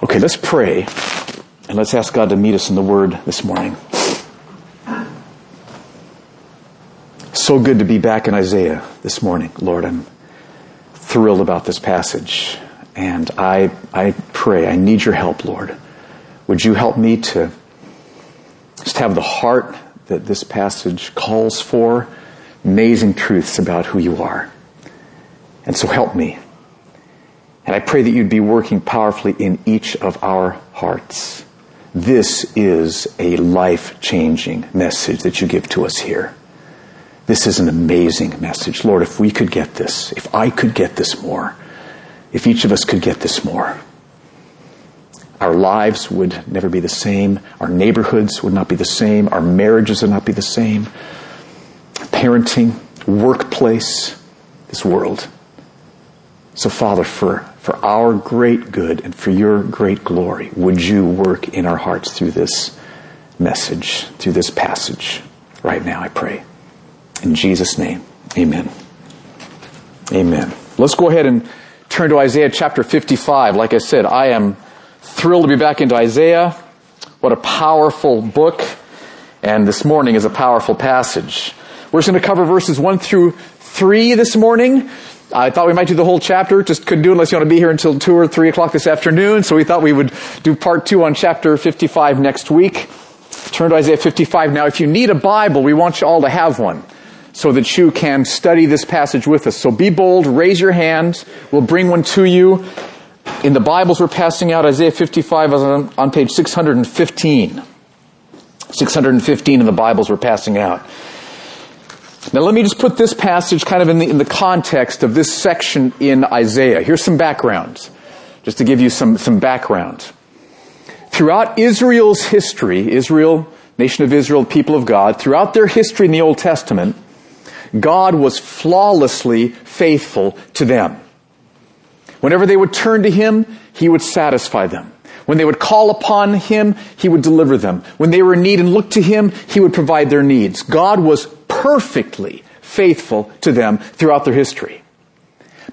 Okay, let's pray and let's ask God to meet us in the Word this morning. So good to be back in Isaiah this morning, Lord. I'm thrilled about this passage. And I, I pray, I need your help, Lord. Would you help me to just have the heart that this passage calls for? Amazing truths about who you are. And so help me. And I pray that you'd be working powerfully in each of our hearts. This is a life changing message that you give to us here. This is an amazing message. Lord, if we could get this, if I could get this more, if each of us could get this more, our lives would never be the same. Our neighborhoods would not be the same. Our marriages would not be the same. Parenting, workplace, this world. So, Father, for, for our great good and for your great glory, would you work in our hearts through this message, through this passage right now, I pray. In Jesus' name, amen. Amen. Let's go ahead and turn to Isaiah chapter 55. Like I said, I am thrilled to be back into Isaiah. What a powerful book. And this morning is a powerful passage. We're just going to cover verses 1 through 3 this morning. I thought we might do the whole chapter, just couldn't do it unless you want to be here until 2 or 3 o'clock this afternoon, so we thought we would do part 2 on chapter 55 next week. Turn to Isaiah 55 now. If you need a Bible, we want you all to have one so that you can study this passage with us. So be bold, raise your hand, we'll bring one to you. In the Bibles we're passing out, Isaiah 55 is on, on page 615. 615 in the Bibles we're passing out. Now let me just put this passage kind of in the, in the context of this section in Isaiah. Here's some background, just to give you some, some background. Throughout Israel's history, Israel, nation of Israel, people of God, throughout their history in the Old Testament, God was flawlessly faithful to them. Whenever they would turn to Him, He would satisfy them. When they would call upon Him, He would deliver them. When they were in need and looked to Him, He would provide their needs. God was perfectly faithful to them throughout their history.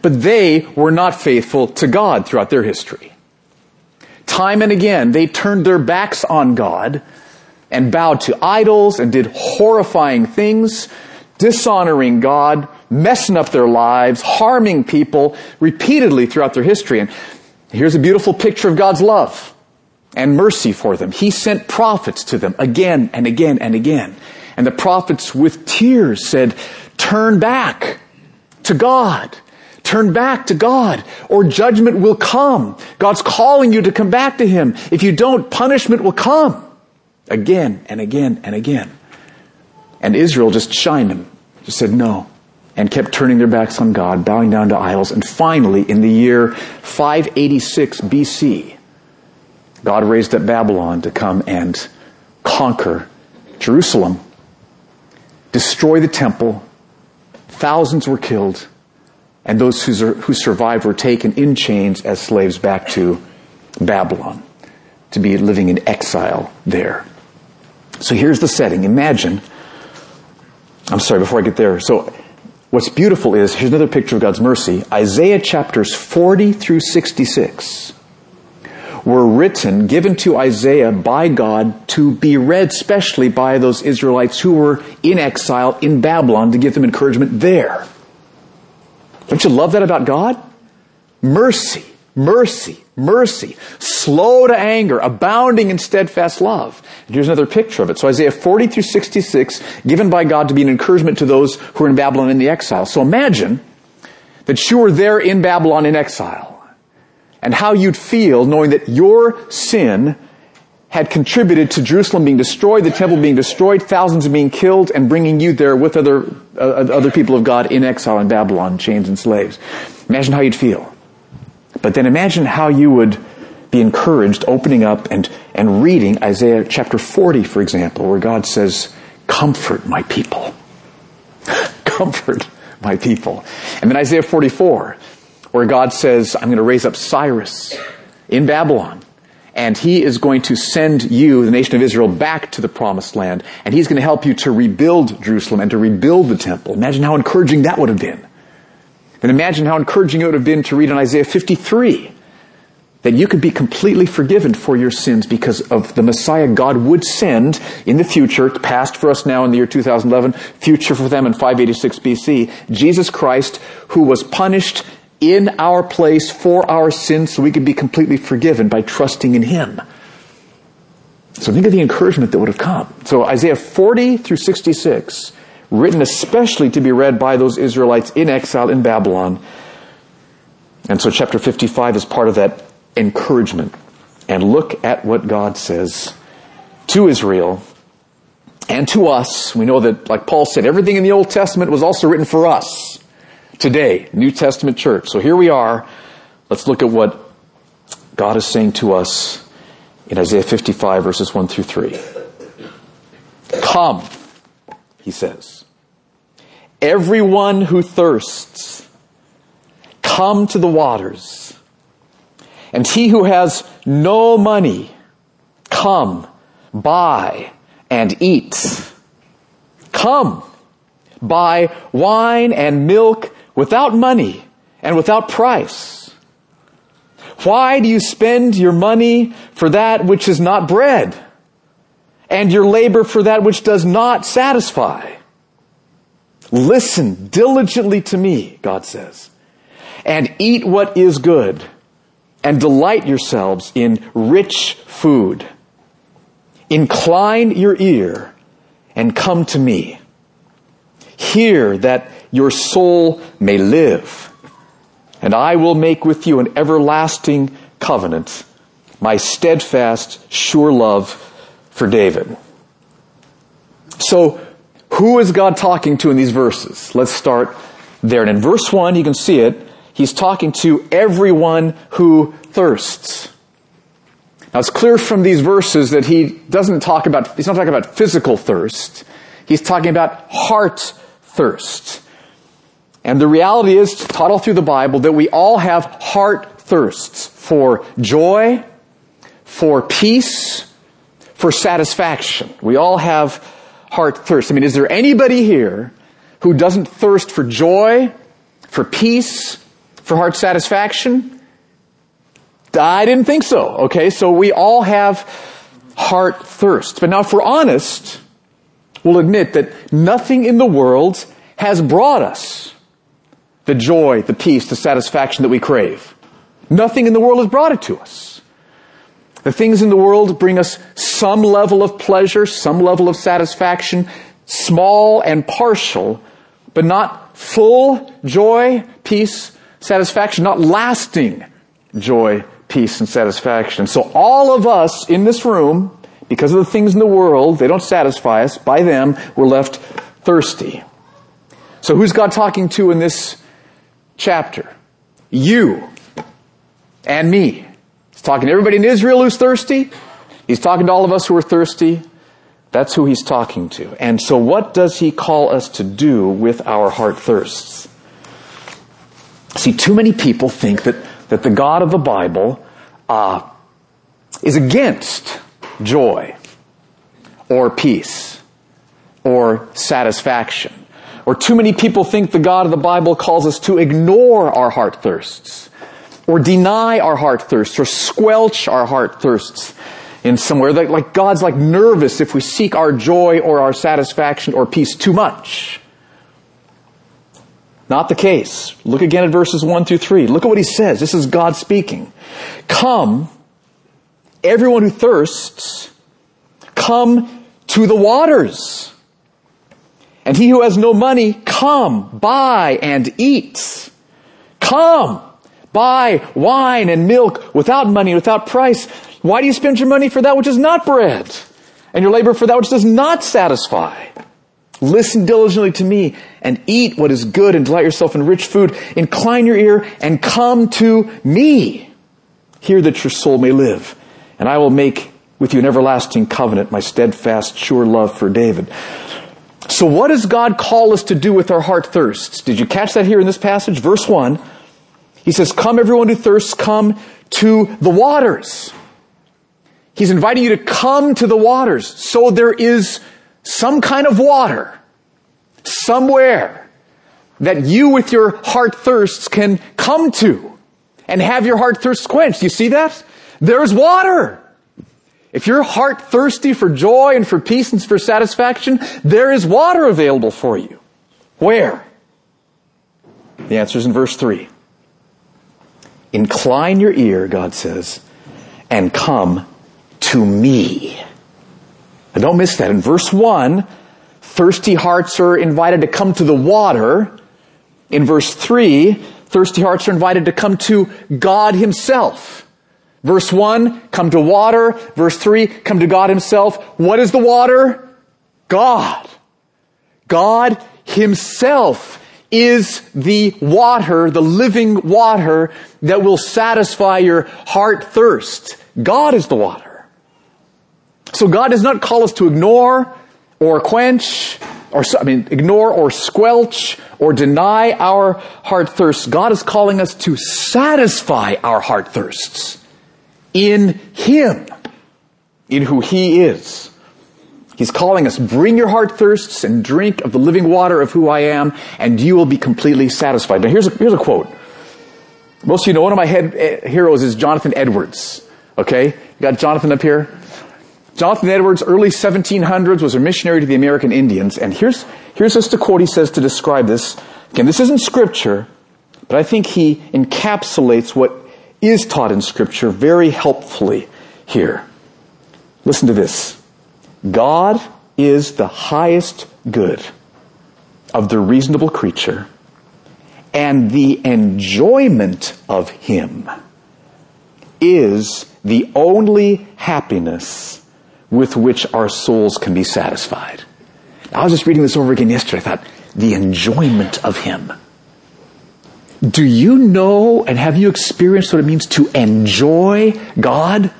But they were not faithful to God throughout their history. Time and again, they turned their backs on God and bowed to idols and did horrifying things, dishonoring God, messing up their lives, harming people repeatedly throughout their history. And here's a beautiful picture of God's love and mercy for them. He sent prophets to them again and again and again. And the prophets with tears said, turn back to God. Turn back to God or judgment will come. God's calling you to come back to Him. If you don't, punishment will come. Again and again and again. And Israel just shined them. Just said no. And kept turning their backs on God, bowing down to idols. And finally, in the year 586 BC, God raised up Babylon to come and conquer Jerusalem destroy the temple. Thousands were killed, and those who survived were taken in chains as slaves back to Babylon to be living in exile there. So here's the setting. Imagine, I'm sorry, before I get there. So what's beautiful is, here's another picture of God's mercy. Isaiah chapters 40 through 66 were written, given to Isaiah by God to be read specially by those Israelites who were in exile in Babylon to give them encouragement there. Don't you love that about God? Mercy, mercy, mercy, slow to anger, abounding in steadfast love. And here's another picture of it. So Isaiah 40 through 66, given by God to be an encouragement to those who are in Babylon in the exile. So imagine that you were there in Babylon in exile and how you'd feel knowing that your sin had contributed to Jerusalem being destroyed, the temple being destroyed, thousands being killed, and bringing you there with other uh, other people of God in exile in Babylon, chains and slaves. Imagine how you'd feel. But then imagine how you would be encouraged opening up and, and reading Isaiah chapter 40, for example, where God says, Comfort my people. Comfort my people. And then Isaiah 44, where God says, I'm going to raise up Cyrus in Babylon. And he is going to send you, the nation of Israel, back to the promised land. And he's going to help you to rebuild Jerusalem and to rebuild the temple. Imagine how encouraging that would have been. And imagine how encouraging it would have been to read in Isaiah 53 that you could be completely forgiven for your sins because of the Messiah God would send in the future, past for us now in the year 2011, future for them in 586 BC, Jesus Christ, who was punished in our place for our sins so we could be completely forgiven by trusting in Him. So think of the encouragement that would have come. So Isaiah 40 through 66, written especially to be read by those Israelites in exile in Babylon. And so chapter 55 is part of that encouragement. And look at what God says to Israel and to us. We know that, like Paul said, everything in the Old Testament was also written for us today, New Testament church. So here we are. Let's look at what God is saying to us in Isaiah 55 verses 1 through 3. Come, he says. Everyone who thirsts, come to the waters. And he who has no money, come, buy, and eat. Come, buy wine and milk without money and without price. Why do you spend your money for that which is not bread and your labor for that which does not satisfy? Listen diligently to me, God says, and eat what is good and delight yourselves in rich food. Incline your ear and come to me. Hear that your soul may live. And I will make with you an everlasting covenant, my steadfast, sure love for David. So, who is God talking to in these verses? Let's start there. And in verse 1, you can see it he's talking to everyone who thirsts. Now it's clear from these verses that he doesn't talk about, he's not talking about physical thirst. He's talking about heart thirst. And the reality is, taught all through the Bible, that we all have heart thirsts for joy, for peace, for satisfaction. We all have heart thirst. I mean, is there anybody here who doesn't thirst for joy, for peace, for heart satisfaction? I didn't think so. Okay, so we all have heart thirst. But now if we're honest, we'll admit that nothing in the world has brought us the joy, the peace, the satisfaction that we crave. Nothing in the world has brought it to us. The things in the world bring us some level of pleasure, some level of satisfaction, small and partial, but not full joy, peace, satisfaction, not lasting joy, peace, and satisfaction. So all of us in this room, because of the things in the world, they don't satisfy us. By them, we're left thirsty. So who's God talking to in this chapter? You and me. Talking to everybody in Israel who's thirsty. He's talking to all of us who are thirsty. That's who he's talking to. And so what does he call us to do with our heart thirsts? See, too many people think that, that the God of the Bible uh, is against joy or peace or satisfaction. Or too many people think the God of the Bible calls us to ignore our heart thirsts or deny our heart thirsts or squelch our heart thirsts in somewhere. that like God's like nervous if we seek our joy or our satisfaction or peace too much. Not the case. Look again at verses 1 through 3. Look at what he says. This is God speaking. Come, everyone who thirsts, come to the waters. And he who has no money, come, buy and eat. Come, buy wine and milk without money, without price. Why do you spend your money for that which is not bread? And your labor for that which does not satisfy? Listen diligently to me and eat what is good and delight yourself in rich food. Incline your ear and come to me. Hear that your soul may live. And I will make with you an everlasting covenant, my steadfast, sure love for David. So what does God call us to do with our heart thirsts? Did you catch that here in this passage? Verse 1. He says, come everyone who thirsts, come to the waters. He's inviting you to come to the waters. So there is some kind of water somewhere that you with your heart thirsts can come to and have your heart thirst quenched. You see that? There's water. If your heart thirsty for joy and for peace and for satisfaction, there is water available for you. Where? The answer is in verse 3. Incline your ear, God says, and come to me. And don't miss that. In verse 1, thirsty hearts are invited to come to the water. In verse 3, thirsty hearts are invited to come to God Himself. Verse 1, come to water. Verse 3, come to God Himself. What is the water? God. God Himself is the water, the living water that will satisfy your heart thirst. God is the water. So God does not call us to ignore or quench or, I mean, ignore or squelch or deny our heart thirsts. God is calling us to satisfy our heart thirsts in Him, in who He is. He's calling us, bring your heart thirsts and drink of the living water of who I am, and you will be completely satisfied. Now here's a, here's a quote. Most of you know one of my head uh, heroes is Jonathan Edwards. Okay? You got Jonathan up here? Jonathan Edwards, early 1700s, was a missionary to the American Indians, and here's, here's just a quote he says to describe this. Again, this isn't scripture, but I think he encapsulates what is taught in scripture very helpfully here. Listen to this. God is the highest good of the reasonable creature and the enjoyment of Him is the only happiness with which our souls can be satisfied. I was just reading this over again yesterday. I thought, the enjoyment of Him. Do you know and have you experienced what it means to enjoy God?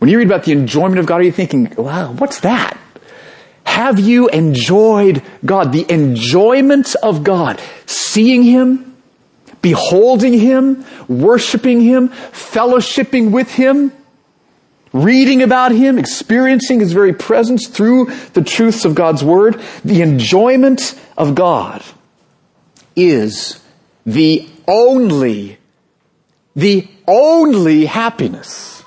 When you read about the enjoyment of God, are you thinking, wow, what's that? Have you enjoyed God? The enjoyment of God. Seeing Him, beholding Him, worshiping Him, fellowshipping with Him, reading about Him, experiencing His very presence through the truths of God's Word. The enjoyment of God is the only, the only happiness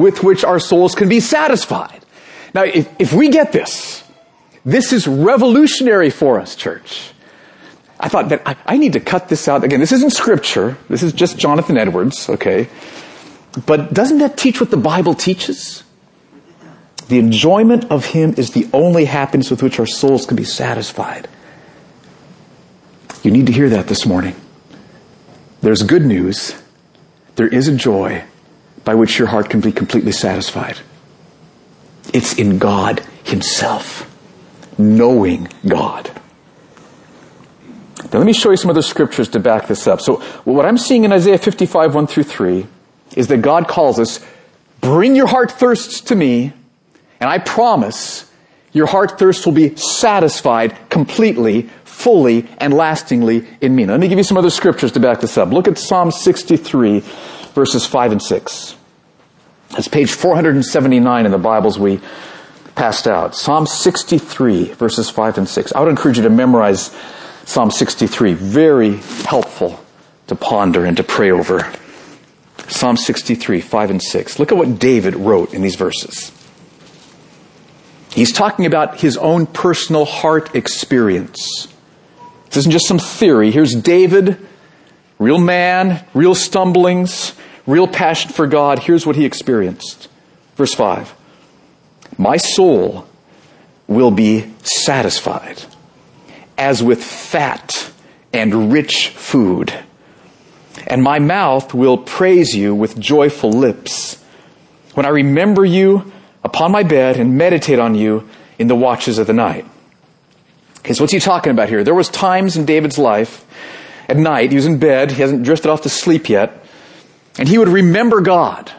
with which our souls can be satisfied. Now, if, if we get this, this is revolutionary for us, church. I thought that I, I, need to cut this out. Again, this isn't scripture. This is just Jonathan Edwards, okay? But doesn't that teach what the Bible teaches? The enjoyment of Him is the only happiness with which our souls can be satisfied. You need to hear that this morning. There's good news. There is a joy by which your heart can be completely satisfied. It's in God Himself. Knowing God. Now let me show you some other scriptures to back this up. So what I'm seeing in Isaiah 55, 1 through 3 is that God calls us, bring your heart thirsts to me, and I promise your heart thirst will be satisfied completely, fully, and lastingly in me. Now, let me give you some other scriptures to back this up. Look at Psalm 63, verses 5 and 6. It's page 479 in the Bibles we passed out. Psalm 63, verses 5 and 6. I would encourage you to memorize Psalm 63. Very helpful to ponder and to pray over. Psalm 63, 5 and 6. Look at what David wrote in these verses. He's talking about his own personal heart experience. This isn't just some theory. Here's David, real man, real stumblings, real passion for God. Here's what he experienced. Verse 5 My soul will be satisfied as with fat and rich food, and my mouth will praise you with joyful lips when I remember you upon my bed and meditate on you in the watches of the night. Okay, so what's he talking about here? There was times in David's life at night, he was in bed, he hasn't drifted off to sleep yet, and he would remember God.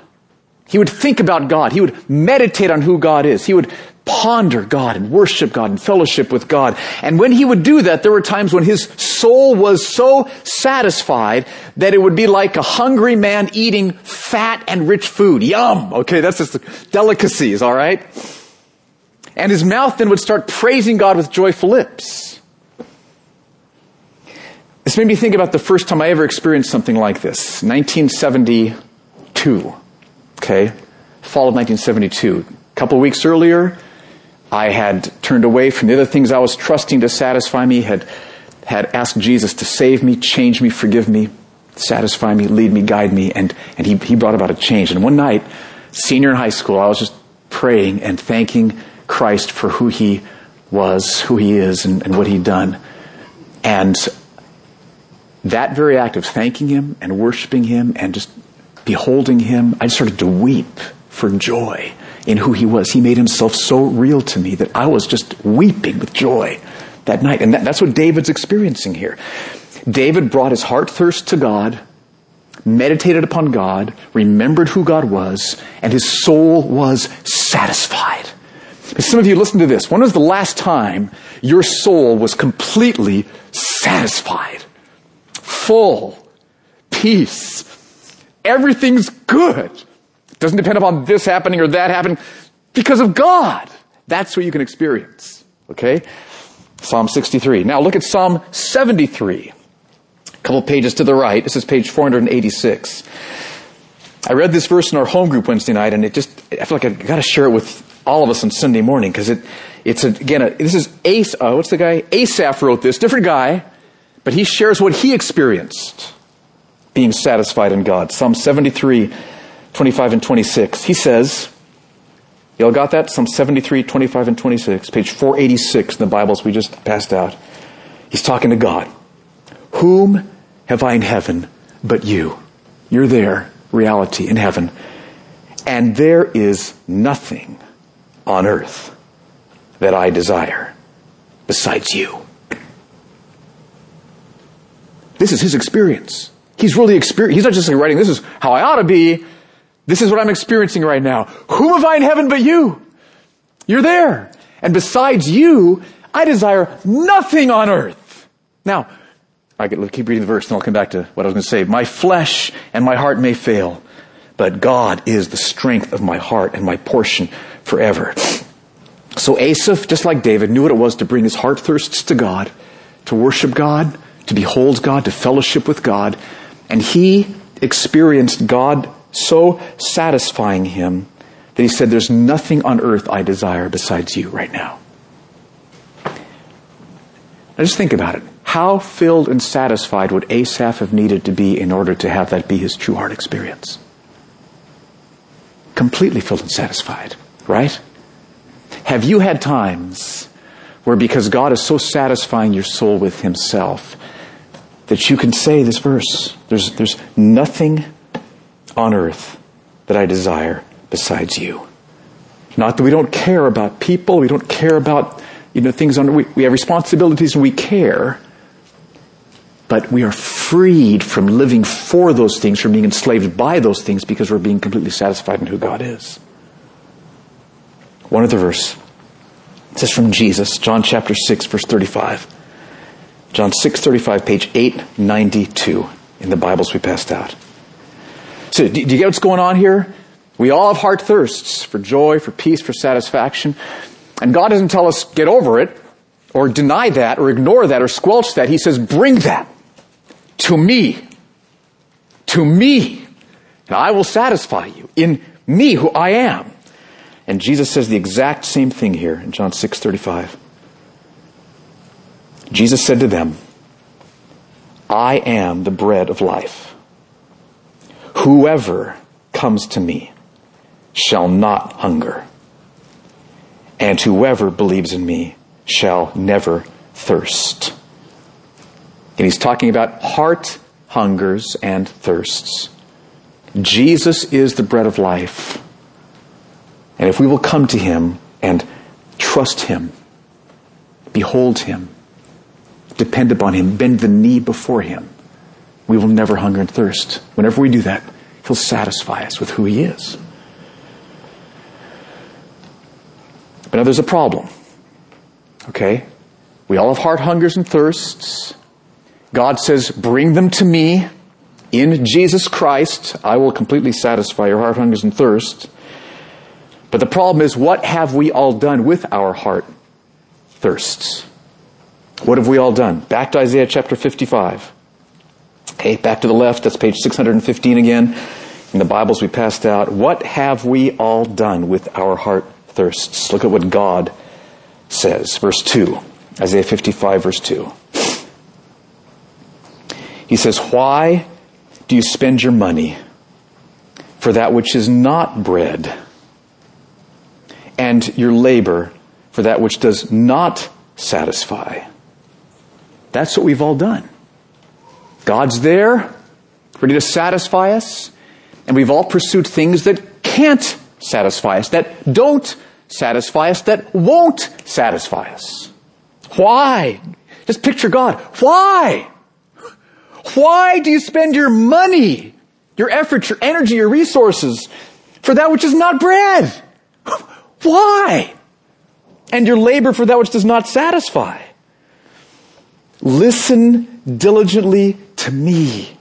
He would think about God. He would meditate on who God is. He would ponder God and worship God and fellowship with God. And when he would do that, there were times when his soul was so satisfied that it would be like a hungry man eating fat and rich food. Yum! Okay, that's just delicacies, alright? And his mouth then would start praising God with joyful lips. This made me think about the first time I ever experienced something like this. 1972. Okay? Fall of 1972. A couple weeks earlier, I had turned away from the other things I was trusting to satisfy me, had, had asked Jesus to save me, change me, forgive me, satisfy me, lead me, guide me, and, and he, he brought about a change. And one night, senior in high school, I was just praying and thanking Christ for who he was, who he is, and, and what he'd done. And that very act of thanking him and worshiping him and just beholding him, I started to weep for joy in who he was. He made himself so real to me that I was just weeping with joy that night. And that, that's what David's experiencing here. David brought his heart thirst to God, meditated upon God, remembered who God was, and his soul was satisfied. Some of you listen to this. When was the last time your soul was completely satisfied? Full. Peace. Everything's good. It doesn't depend upon this happening or that happening because of God. That's what you can experience. Okay? Psalm 63. Now look at Psalm 73. A couple pages to the right. This is page 486. I read this verse in our home group Wednesday night and it just, I feel like I've got to share it with all of us on Sunday morning because it, it's a, again, a, this is Ace, uh, what's the guy? Asaph wrote this, different guy, but he shares what he experienced being satisfied in God. Psalm 73, 25 and 26. He says, Y'all got that? Psalm 73, 25 and 26, page 486 in the Bibles we just passed out. He's talking to God. Whom have I in heaven but you? You're there, reality in heaven. And there is nothing on earth that I desire besides you. This is his experience. He's really experienced. He's not just writing, this is how I ought to be. This is what I'm experiencing right now. Whom have I in heaven but you? You're there. And besides you, I desire nothing on earth. Now, I could keep reading the verse and I'll come back to what I was going to say. My flesh and my heart may fail, but God is the strength of my heart and my portion forever. So Asaph, just like David, knew what it was to bring his heart thirsts to God, to worship God, to behold God, to fellowship with God. And he experienced God so satisfying him that he said, There's nothing on earth I desire besides you right now. Now just think about it. How filled and satisfied would Asaph have needed to be in order to have that be his true heart experience? Completely filled and satisfied, right? Have you had times where because God is so satisfying your soul with himself that you can say this verse, there's, there's nothing on earth that I desire besides you. Not that we don't care about people, we don't care about you know things on we, we have responsibilities and we care, but we are freed from living for those things, from being enslaved by those things because we're being completely satisfied in who God is. One other verse. This is from Jesus, John chapter 6, verse 35. John 6:35 page 892 in the Bibles we passed out. So, do you get what's going on here? We all have heart thirsts for joy, for peace, for satisfaction. And God doesn't tell us get over it, or deny that, or ignore that, or squelch that. He says, bring that to me. To me. And I will satisfy you in me, who I am. And Jesus says the exact same thing here in John 6:35. Jesus said to them, I am the bread of life. Whoever comes to me shall not hunger, and whoever believes in me shall never thirst. And he's talking about heart hungers and thirsts. Jesus is the bread of life. And if we will come to him and trust him, behold him, depend upon him, bend the knee before him, we will never hunger and thirst. Whenever we do that, he'll satisfy us with who he is. But now there's a problem. Okay? We all have heart hungers and thirsts. God says, bring them to me in Jesus Christ. I will completely satisfy your heart hungers and thirsts. But the problem is, what have we all done with our heart thirsts? What have we all done? Back to Isaiah chapter 55. Okay, back to the left, that's page 615 again. In the Bibles we passed out. What have we all done with our heart thirsts? Look at what God says. Verse 2. Isaiah 55 verse 2. He says, Why do you spend your money for that which is not bread, and your labor for that which does not satisfy? That's what we've all done. God's there, ready to satisfy us, and we've all pursued things that can't satisfy us, that don't satisfy us, that won't satisfy us. Why? Just picture God. Why? Why do you spend your money, your effort, your energy, your resources for that which is not bread? Why? And your labor for that which does not satisfy. Listen diligently to me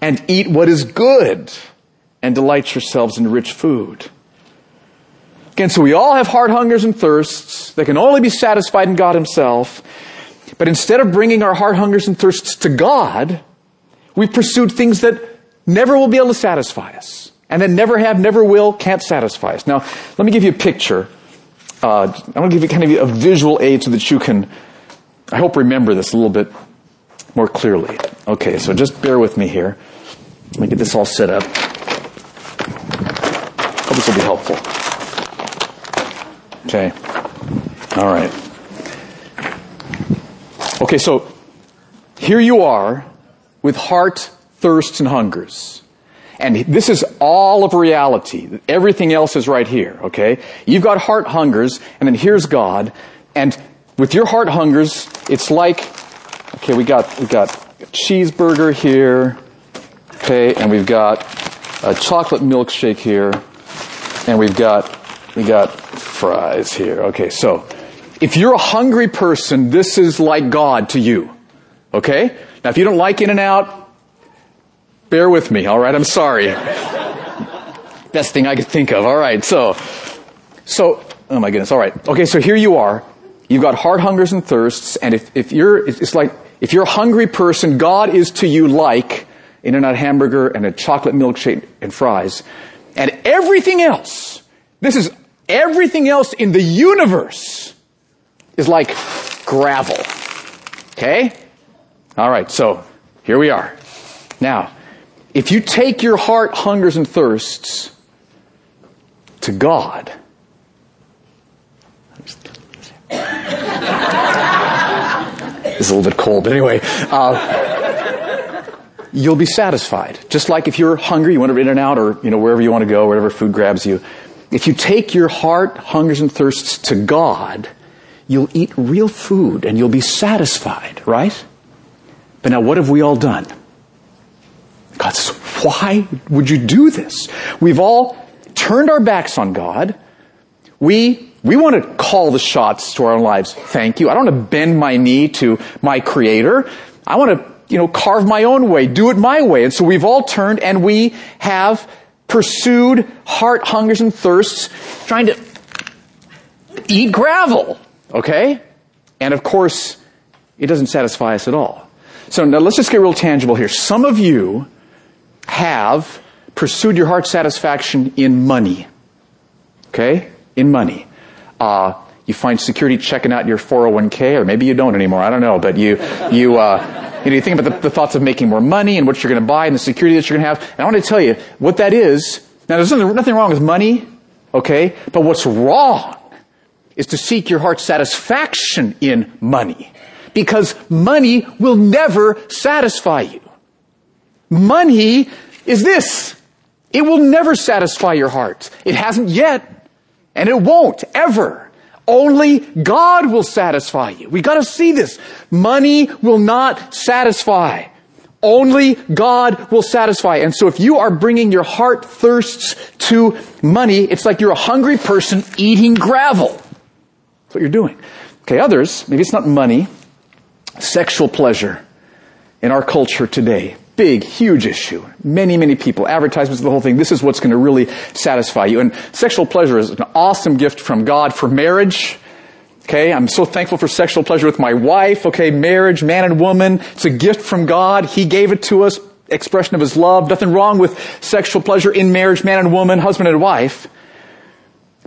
and eat what is good and delight yourselves in rich food. Again, so we all have heart hungers and thirsts that can only be satisfied in God Himself. But instead of bringing our heart hungers and thirsts to God, we've pursued things that never will be able to satisfy us. And that never have, never will, can't satisfy us. Now, let me give you a picture. Uh, I want to give you kind of a visual aid so that you can, I hope, remember this a little bit more clearly. Okay, so just bear with me here. Let me get this all set up. Hope this will be helpful. Okay. All right. Okay, so here you are with heart thirsts and hungers. And this is all of reality. Everything else is right here, okay? You've got heart hungers, and then here's God. And with your heart hungers, it's like, okay, we got, we got a cheeseburger here, okay, and we've got a chocolate milkshake here, and we've got, we got fries here. Okay, so if you're a hungry person, this is like God to you. Okay? Now, if you don't like In and Out, bear with me, alright? I'm sorry. Best thing I could think of. Alright, so, so, oh my goodness, alright. Okay, so here you are. You've got heart hungers and thirsts, and if, if you're, it's like, if you're a hungry person, God is to you like In and Out hamburger and a chocolate milkshake and fries. And everything else, this is everything else in the universe is like gravel. Okay? Alright, so here we are. Now, if you take your heart hungers and thirsts to God, it's a little bit cold, but anyway, uh, you'll be satisfied. Just like if you're hungry, you want to in and out, or you know wherever you want to go, wherever food grabs you. If you take your heart hungers and thirsts to God, you'll eat real food and you'll be satisfied, right? But now what have we all done? God says, why would you do this? We've all turned our backs on God. We, we want to call the shots to our own lives. Thank you. I don't want to bend my knee to my creator. I want to, you know, carve my own way, do it my way. And so we've all turned and we have pursued heart hungers and thirsts, trying to eat gravel. Okay? And of course, it doesn't satisfy us at all. So now let's just get real tangible here. Some of you have pursued your heart satisfaction in money. Okay? In money. Uh, you find security checking out your 401k, or maybe you don't anymore. I don't know, but you, you, uh, you, know, you think about the, the, thoughts of making more money and what you're going to buy and the security that you're going to have. And I want to tell you what that is. Now, there's nothing, nothing wrong with money, okay? But what's wrong is to seek your heart's satisfaction in money. Because money will never satisfy you. Money is this. It will never satisfy your heart. It hasn't yet, and it won't ever. Only God will satisfy you. We gotta see this. Money will not satisfy. Only God will satisfy. And so if you are bringing your heart thirsts to money, it's like you're a hungry person eating gravel. That's what you're doing. Okay, others, maybe it's not money, sexual pleasure in our culture today. Big, huge issue. Many, many people, advertisements, the whole thing. This is what's going to really satisfy you. And sexual pleasure is an awesome gift from God for marriage. Okay, I'm so thankful for sexual pleasure with my wife. Okay, marriage, man and woman. It's a gift from God. He gave it to us, expression of His love. Nothing wrong with sexual pleasure in marriage, man and woman, husband and wife.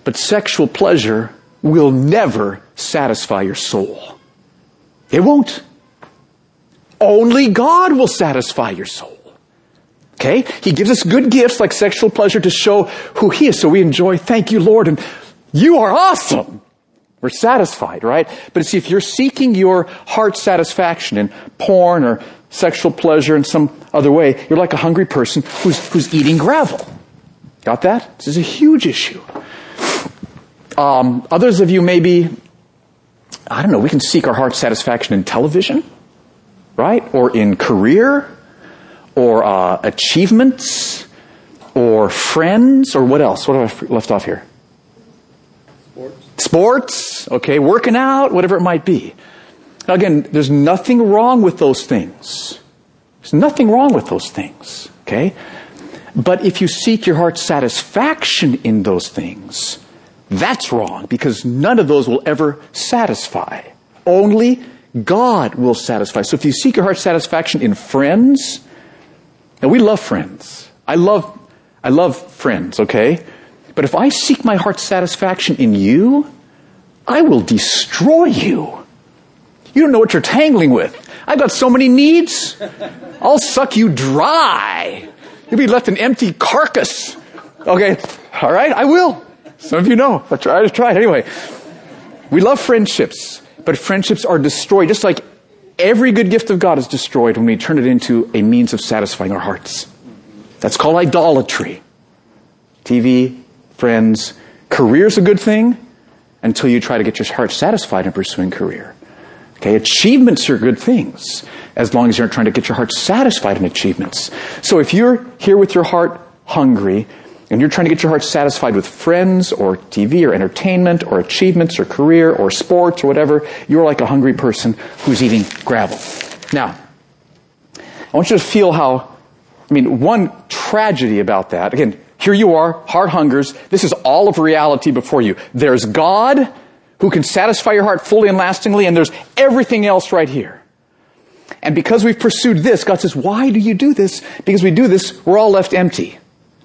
But sexual pleasure will never satisfy your soul. It won't. Only God will satisfy your soul. Okay? He gives us good gifts like sexual pleasure to show who He is. So we enjoy, thank you, Lord, and you are awesome. We're satisfied, right? But see, if you're seeking your heart satisfaction in porn or sexual pleasure in some other way, you're like a hungry person who's, who's eating gravel. Got that? This is a huge issue. Um, others of you maybe, I don't know, we can seek our heart satisfaction in television, right? Or in career, or uh, achievements, or friends, or what else? What have I left off here? sports, Sports, okay, working out, whatever it might be. Again, there's nothing wrong with those things. There's nothing wrong with those things, okay? But if you seek your heart's satisfaction in those things, that's wrong because none of those will ever satisfy. Only God will satisfy. So if you seek your heart's satisfaction in friends, and we love friends. I love, I love friends, okay? But if I seek my heart's satisfaction in you, I will destroy you. You don't know what you're tangling with. I've got so many needs. I'll suck you dry. You'll be left an empty carcass. Okay, all right, I will. Some of you know. I try to try it anyway. We love friendships, but friendships are destroyed, just like every good gift of God is destroyed when we turn it into a means of satisfying our hearts. That's called idolatry. TV, friends. Career's a good thing until you try to get your heart satisfied in pursuing career. Okay, achievements are good things as long as you're trying to get your heart satisfied in achievements. So if you're here with your heart hungry and you're trying to get your heart satisfied with friends or TV or entertainment or achievements or career or sports or whatever, you're like a hungry person who's eating gravel. Now, I want you to feel how, I mean, one tragedy about that, again, here you are, heart hungers. This is all of reality before you. There's God who can satisfy your heart fully and lastingly, and there's everything else right here. And because we've pursued this, God says, why do you do this? Because we do this, we're all left empty.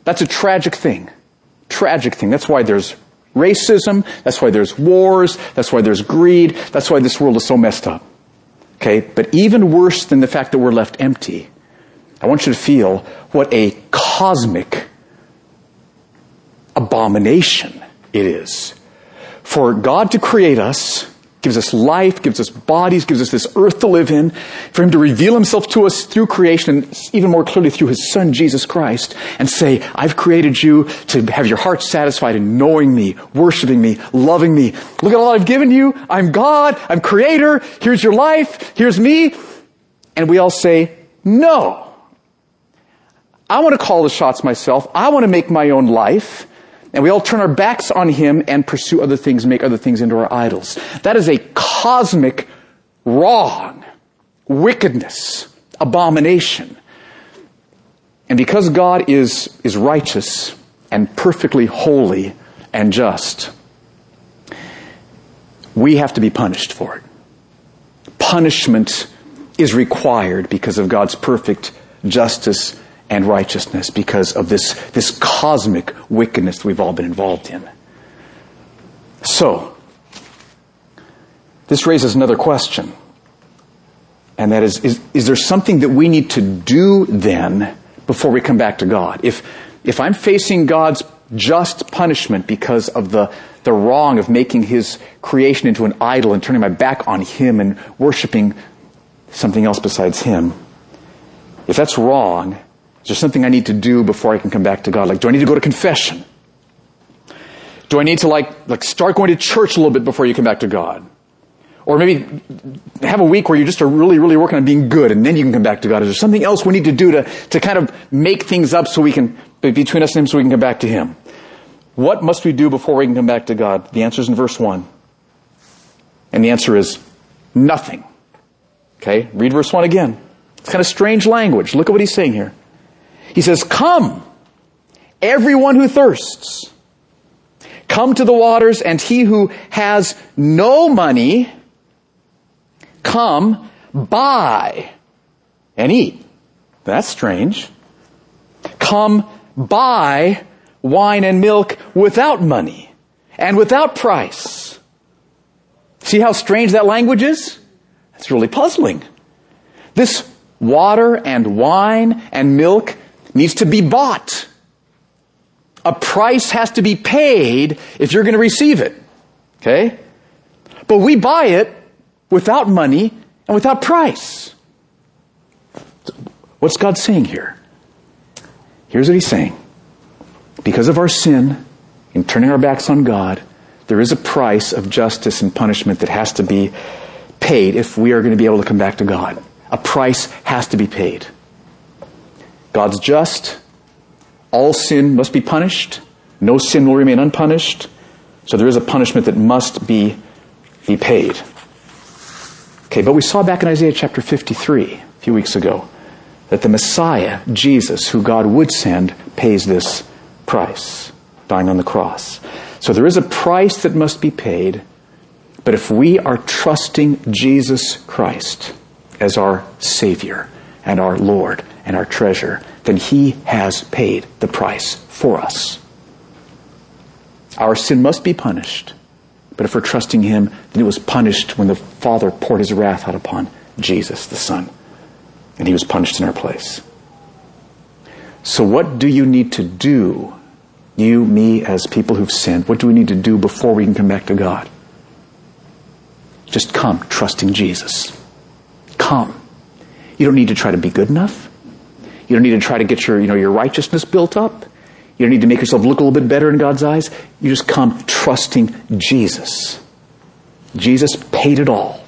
That's a tragic thing. Tragic thing. That's why there's racism. That's why there's wars. That's why there's greed. That's why this world is so messed up. Okay? But even worse than the fact that we're left empty, I want you to feel what a cosmic abomination it is for God to create us, gives us life, gives us bodies, gives us this earth to live in, for Him to reveal Himself to us through creation and even more clearly through His Son, Jesus Christ, and say, I've created you to have your heart satisfied in knowing me, worshiping me, loving me. Look at all I've given you. I'm God. I'm creator. Here's your life. Here's me. And we all say, no. I want to call the shots myself. I want to make my own life. And we all turn our backs on Him and pursue other things, make other things into our idols. That is a cosmic wrong, wickedness, abomination. And because God is, is righteous and perfectly holy and just, we have to be punished for it. Punishment is required because of God's perfect justice and righteousness because of this, this cosmic wickedness we've all been involved in. So, this raises another question. And that is, is, is there something that we need to do then before we come back to God? If, if I'm facing God's just punishment because of the, the wrong of making His creation into an idol and turning my back on Him and worshiping something else besides Him, if that's wrong, is there something I need to do before I can come back to God? Like, do I need to go to confession? Do I need to like, like start going to church a little bit before you come back to God? Or maybe have a week where you just are really, really working on being good and then you can come back to God. Is there something else we need to do to, to kind of make things up so we can, between us and Him so we can come back to Him? What must we do before we can come back to God? The answer is in verse 1. And the answer is nothing. Okay, read verse 1 again. It's kind of strange language. Look at what he's saying here. He says, come, everyone who thirsts. come to the waters, and he who has no money, come, buy, and eat. That's strange. Come, buy wine and milk without money and without price. See how strange that language is? It's really puzzling. This water and wine and milk needs to be bought. A price has to be paid if you're going to receive it. Okay? But we buy it without money and without price. What's God saying here? Here's what he's saying. Because of our sin, in turning our backs on God, there is a price of justice and punishment that has to be paid if we are going to be able to come back to God. A price has to be paid. God's just. All sin must be punished. No sin will remain unpunished. So there is a punishment that must be, be paid. Okay, but we saw back in Isaiah chapter 53 a few weeks ago that the Messiah, Jesus, who God would send, pays this price, dying on the cross. So there is a price that must be paid, but if we are trusting Jesus Christ as our Savior and our Lord and our treasure, then He has paid the price for us. Our sin must be punished, but if we're trusting Him, then it was punished when the Father poured His wrath out upon Jesus, the Son, and He was punished in our place. So what do you need to do you, me, as people who've sinned, what do we need to do before we can come back to God? Just come, trusting Jesus. Come. You don't need to try to be good enough. You don't need to try to get your, you know, your righteousness built up. You don't need to make yourself look a little bit better in God's eyes. You just come trusting Jesus. Jesus paid it all,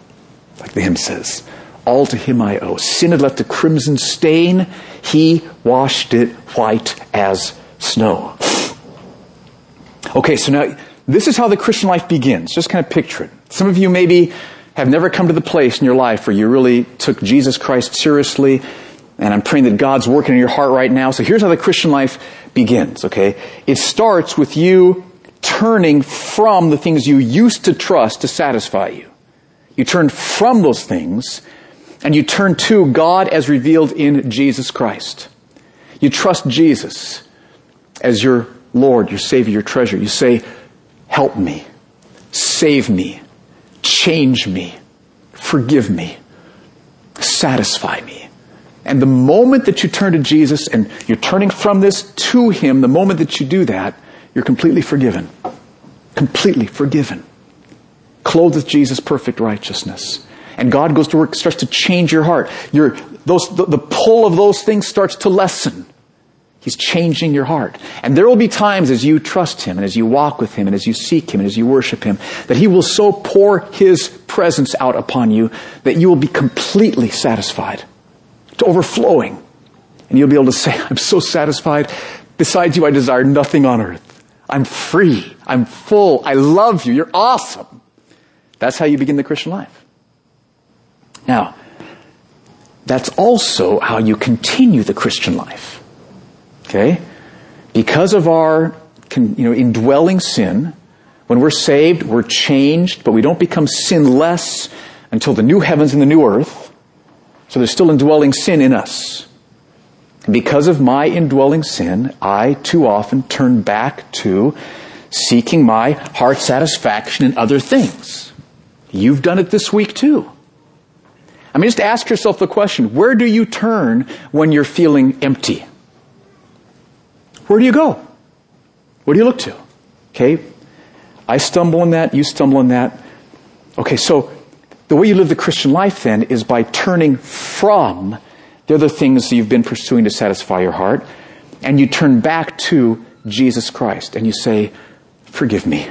like the hymn says. All to him I owe. Sin had left a crimson stain. He washed it white as snow. Okay, so now this is how the Christian life begins. Just kind of picture it. Some of you maybe have never come to the place in your life where you really took Jesus Christ seriously, and I'm praying that God's working in your heart right now. So here's how the Christian life begins, okay? It starts with you turning from the things you used to trust to satisfy you. You turn from those things and you turn to God as revealed in Jesus Christ. You trust Jesus as your Lord, your Savior, your treasure. You say, help me, save me, change me, forgive me, satisfy me. And the moment that you turn to Jesus and you're turning from this to Him, the moment that you do that, you're completely forgiven. Completely forgiven. Clothed with Jesus' perfect righteousness. And God goes to work, starts to change your heart. Your, those, the, the pull of those things starts to lessen. He's changing your heart. And there will be times as you trust Him and as you walk with Him and as you seek Him and as you worship Him that He will so pour His presence out upon you that you will be completely satisfied to overflowing. And you'll be able to say, I'm so satisfied. Besides you, I desire nothing on earth. I'm free. I'm full. I love you. You're awesome. That's how you begin the Christian life. Now, that's also how you continue the Christian life. Okay? Because of our, you know, indwelling sin, when we're saved, we're changed, but we don't become sinless until the new heavens and the new earth. So there's still indwelling sin in us. Because of my indwelling sin, I too often turn back to seeking my heart satisfaction in other things. You've done it this week too. I mean, just ask yourself the question, where do you turn when you're feeling empty? Where do you go? Where do you look to? Okay? I stumble in that, you stumble in that. Okay, so the way you live the Christian life then is by turning from the other things that you've been pursuing to satisfy your heart, and you turn back to Jesus Christ and you say, Forgive me.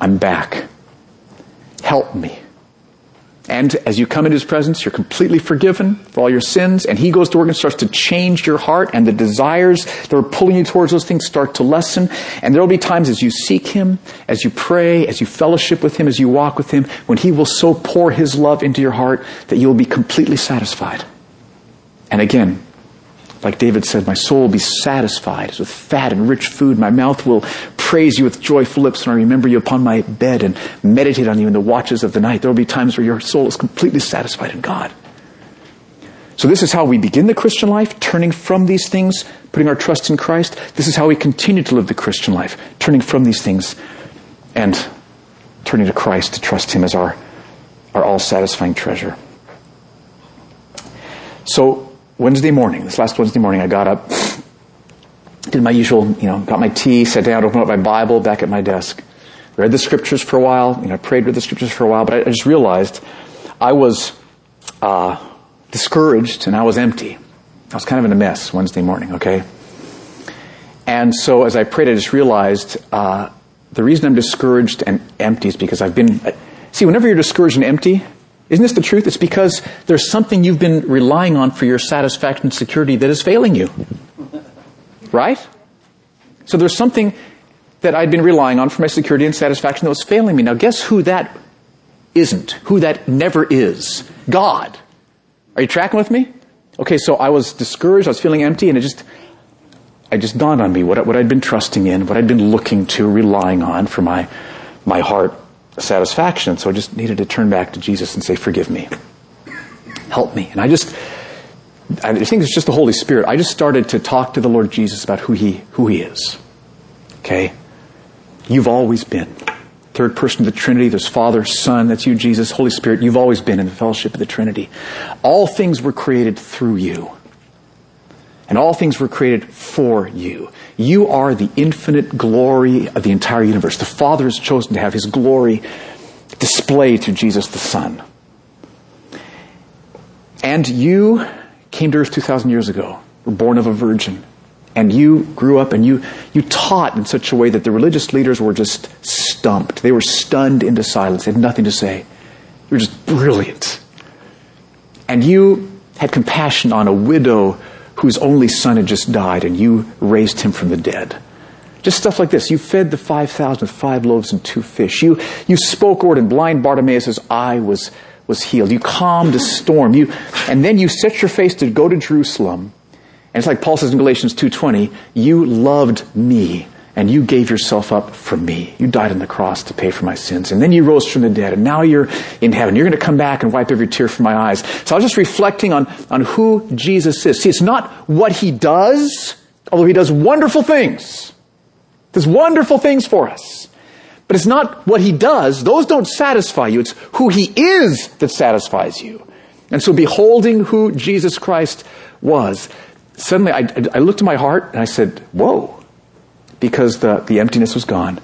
I'm back. Help me. And as you come into His presence, you're completely forgiven for all your sins, and He goes to work and starts to change your heart, and the desires that are pulling you towards those things start to lessen. And there will be times as you seek Him, as you pray, as you fellowship with Him, as you walk with Him, when He will so pour His love into your heart that you will be completely satisfied. And again, like David said, my soul will be satisfied with fat and rich food. My mouth will praise you with joyful lips when I remember you upon my bed and meditate on you in the watches of the night. There will be times where your soul is completely satisfied in God. So this is how we begin the Christian life, turning from these things, putting our trust in Christ. This is how we continue to live the Christian life, turning from these things and turning to Christ to trust Him as our, our all satisfying treasure. So Wednesday morning, this last Wednesday morning, I got up, did my usual, you know, got my tea, sat down, opened up my Bible back at my desk, read the scriptures for a while, you know, prayed with the scriptures for a while, but I, I just realized I was uh, discouraged and I was empty. I was kind of in a mess Wednesday morning, okay? And so as I prayed, I just realized uh, the reason I'm discouraged and empty is because I've been. See, whenever you're discouraged and empty, isn't this the truth? It's because there's something you've been relying on for your satisfaction and security that is failing you. Right? So there's something that I'd been relying on for my security and satisfaction that was failing me. Now guess who that isn't? Who that never is? God. Are you tracking with me? Okay, so I was discouraged, I was feeling empty, and it just, it just dawned on me what, what I'd been trusting in, what I'd been looking to, relying on for my, my heart satisfaction. So I just needed to turn back to Jesus and say, forgive me. Help me. And I just, I think it's just the Holy Spirit. I just started to talk to the Lord Jesus about who He, who He is. Okay? You've always been. Third person of the Trinity, there's Father, Son, that's you, Jesus, Holy Spirit. You've always been in the fellowship of the Trinity. All things were created through you. And all things were created for you. You are the infinite glory of the entire universe. The Father has chosen to have His glory displayed through Jesus the Son. And you came to earth 2,000 years ago, were born of a virgin. And you grew up and you, you taught in such a way that the religious leaders were just stumped. They were stunned into silence. They had nothing to say. You were just brilliant. And you had compassion on a widow whose only son had just died and you raised him from the dead. Just stuff like this. You fed the 5,000 with five loaves and two fish. You, you spoke word and blind Bartimaeus' eye was, was healed. You calmed a storm. You, and then you set your face to go to Jerusalem. And it's like Paul says in Galatians 2.20, you loved me and you gave yourself up for me. You died on the cross to pay for my sins. And then you rose from the dead, and now you're in heaven. You're going to come back and wipe every tear from my eyes. So I was just reflecting on, on who Jesus is. See, it's not what he does, although he does wonderful things. Does wonderful things for us. But it's not what he does. Those don't satisfy you. It's who he is that satisfies you. And so beholding who Jesus Christ was, suddenly I, I looked at my heart and I said, whoa because the, the emptiness was gone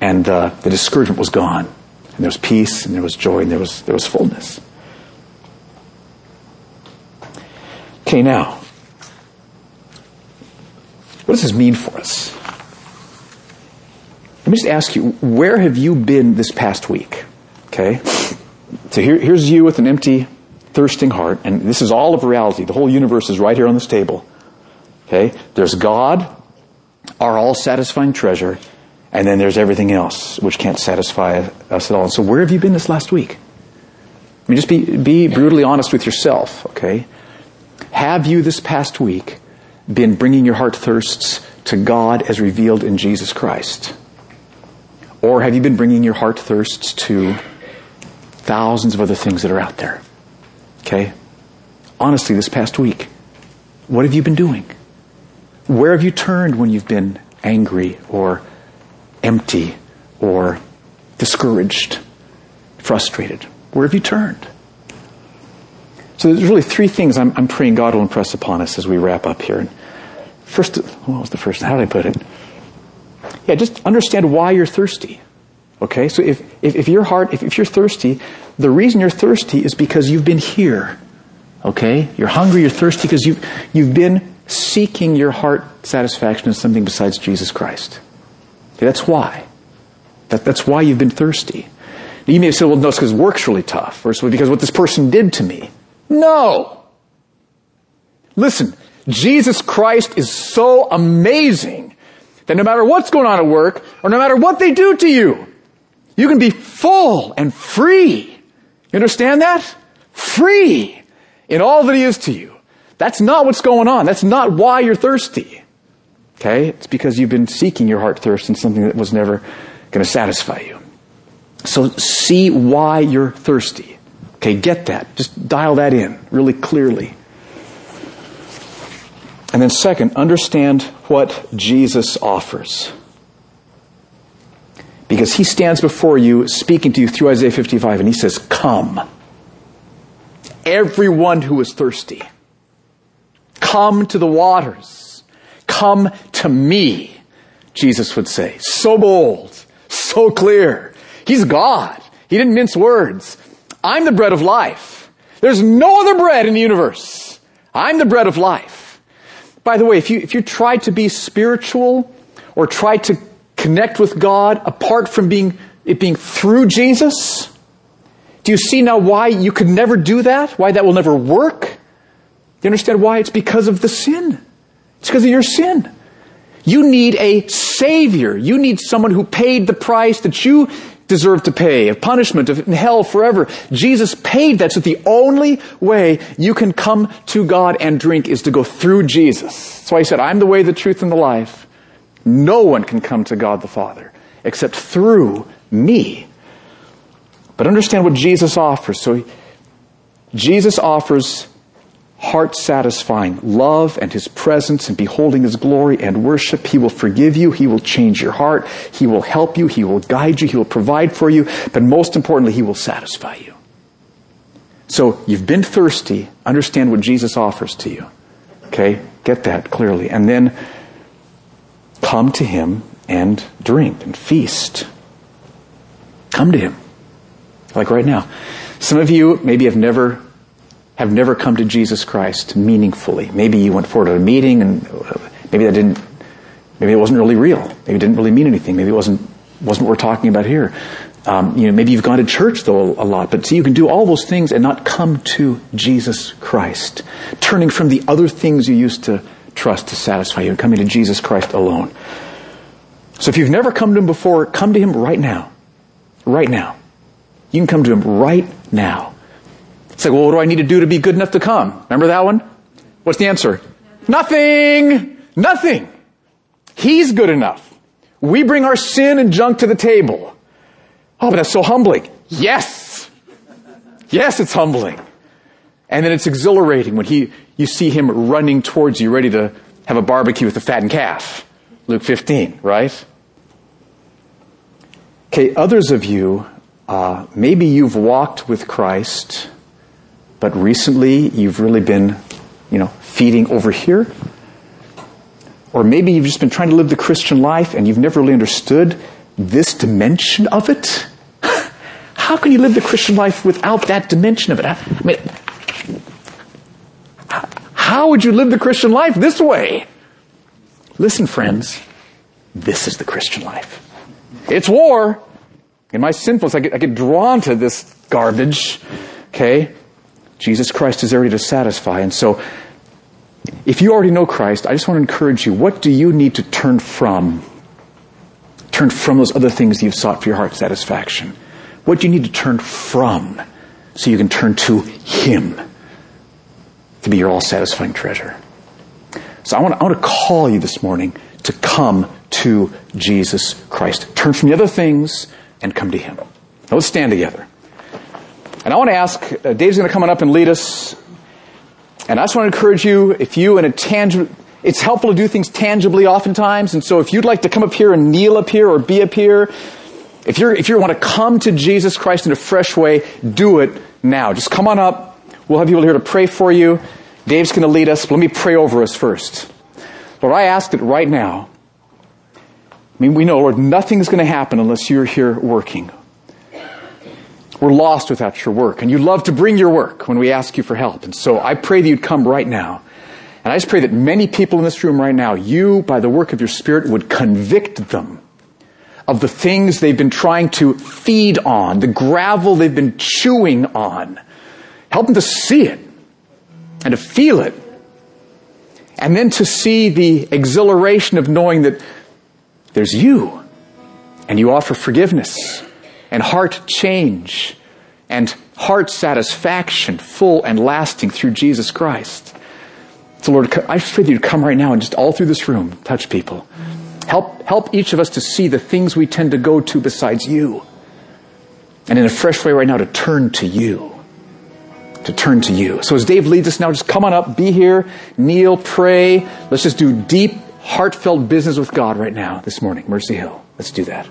and uh, the discouragement was gone. And there was peace and there was joy and there was, there was fullness. Okay, now, what does this mean for us? Let me just ask you, where have you been this past week? Okay? So here, here's you with an empty, thirsting heart, and this is all of reality. The whole universe is right here on this table. Okay? There's God, our all satisfying treasure, and then there's everything else which can't satisfy us at all. And so where have you been this last week? I mean, just be, be brutally honest with yourself, okay? Have you this past week been bringing your heart thirsts to God as revealed in Jesus Christ? Or have you been bringing your heart thirsts to thousands of other things that are out there? Okay? Honestly, this past week, what have you been doing? Where have you turned when you've been angry or empty or discouraged, frustrated? Where have you turned? So there's really three things I'm, I'm praying God will impress upon us as we wrap up here. First, what was the first? How did I put it? Yeah, just understand why you're thirsty. Okay, so if, if, if your heart, if, if you're thirsty, the reason you're thirsty is because you've been here. Okay? You're hungry, you're thirsty because you've, you've been seeking your heart satisfaction in something besides Jesus Christ. Okay, that's why. That, that's why you've been thirsty. Now, you may have said, well, no, it's because work's really tough, or it's because what this person did to me. No! Listen, Jesus Christ is so amazing that no matter what's going on at work, or no matter what they do to you, you can be full and free. You understand that? Free in all that He is to you. That's not what's going on. That's not why you're thirsty. Okay? It's because you've been seeking your heart thirst in something that was never going to satisfy you. So see why you're thirsty. Okay, get that. Just dial that in really clearly. And then second, understand what Jesus offers. Because he stands before you speaking to you through Isaiah 55 and he says, come. Everyone who is thirsty, come to the waters. Come to me, Jesus would say. So bold, so clear. He's God. He didn't mince words. I'm the bread of life. There's no other bread in the universe. I'm the bread of life. By the way, if you, if you try to be spiritual or try to connect with God apart from being, it being through Jesus, do you see now why you could never do that? Why that will never work? You understand why? It's because of the sin. It's because of your sin. You need a savior. You need someone who paid the price that you deserve to pay, of punishment, of hell forever. Jesus paid that. So the only way you can come to God and drink is to go through Jesus. That's why he said, I'm the way, the truth, and the life. No one can come to God the Father except through me. But understand what Jesus offers. So Jesus offers heart satisfying love and his presence and beholding his glory and worship. He will forgive you. He will change your heart. He will help you. He will guide you. He will provide for you. But most importantly, he will satisfy you. So you've been thirsty. Understand what Jesus offers to you. Okay? Get that clearly. And then come to him and drink and feast. Come to him. Like right now. Some of you maybe have never have never come to Jesus Christ meaningfully. Maybe you went forward at a meeting and maybe that didn't, maybe it wasn't really real. Maybe it didn't really mean anything. Maybe it wasn't, wasn't what we're talking about here. Um, you know, maybe you've gone to church though a lot, but see, you can do all those things and not come to Jesus Christ. Turning from the other things you used to trust to satisfy you and coming to Jesus Christ alone. So if you've never come to Him before, come to Him right now. Right now. You can come to Him right now. It's like, well, what do I need to do to be good enough to come? Remember that one? What's the answer? Nothing! Nothing! He's good enough. We bring our sin and junk to the table. Oh, but that's so humbling. Yes! Yes, it's humbling. And then it's exhilarating when he, you see him running towards you, ready to have a barbecue with the fattened calf. Luke 15, right? Okay, others of you, uh, maybe you've walked with Christ but recently you've really been, you know, feeding over here. Or maybe you've just been trying to live the Christian life and you've never really understood this dimension of it. How can you live the Christian life without that dimension of it? I mean, how would you live the Christian life this way? Listen, friends, this is the Christian life. It's war. In my sinfulness, I get, I get drawn to this garbage. Okay? Jesus Christ is ready to satisfy. And so, if you already know Christ, I just want to encourage you. What do you need to turn from? Turn from those other things you've sought for your heart satisfaction. What do you need to turn from so you can turn to Him to be your all satisfying treasure? So I want, to, I want to call you this morning to come to Jesus Christ. Turn from the other things and come to Him. Now let's stand together. And I want to ask, uh, Dave's going to come on up and lead us. And I just want to encourage you, if you in a tangible, it's helpful to do things tangibly oftentimes. And so if you'd like to come up here and kneel up here or be up here, if you're, if you want to come to Jesus Christ in a fresh way, do it now. Just come on up. We'll have people here to pray for you. Dave's going to lead us. Let me pray over us first. Lord, I ask it right now. I mean, we know, Lord, nothing's going to happen unless you're here working. We're lost without your work. And you love to bring your work when we ask you for help. And so I pray that you'd come right now. And I just pray that many people in this room right now, you, by the work of your Spirit, would convict them of the things they've been trying to feed on, the gravel they've been chewing on. Help them to see it and to feel it. And then to see the exhilaration of knowing that there's you and you offer forgiveness and heart change and heart satisfaction, full and lasting through Jesus Christ. So Lord, I pray that you come right now and just all through this room, touch people. Help, help each of us to see the things we tend to go to besides you. And in a fresh way right now to turn to you. To turn to you. So as Dave leads us now, just come on up, be here, kneel, pray. Let's just do deep, heartfelt business with God right now this morning, Mercy Hill. Let's do that.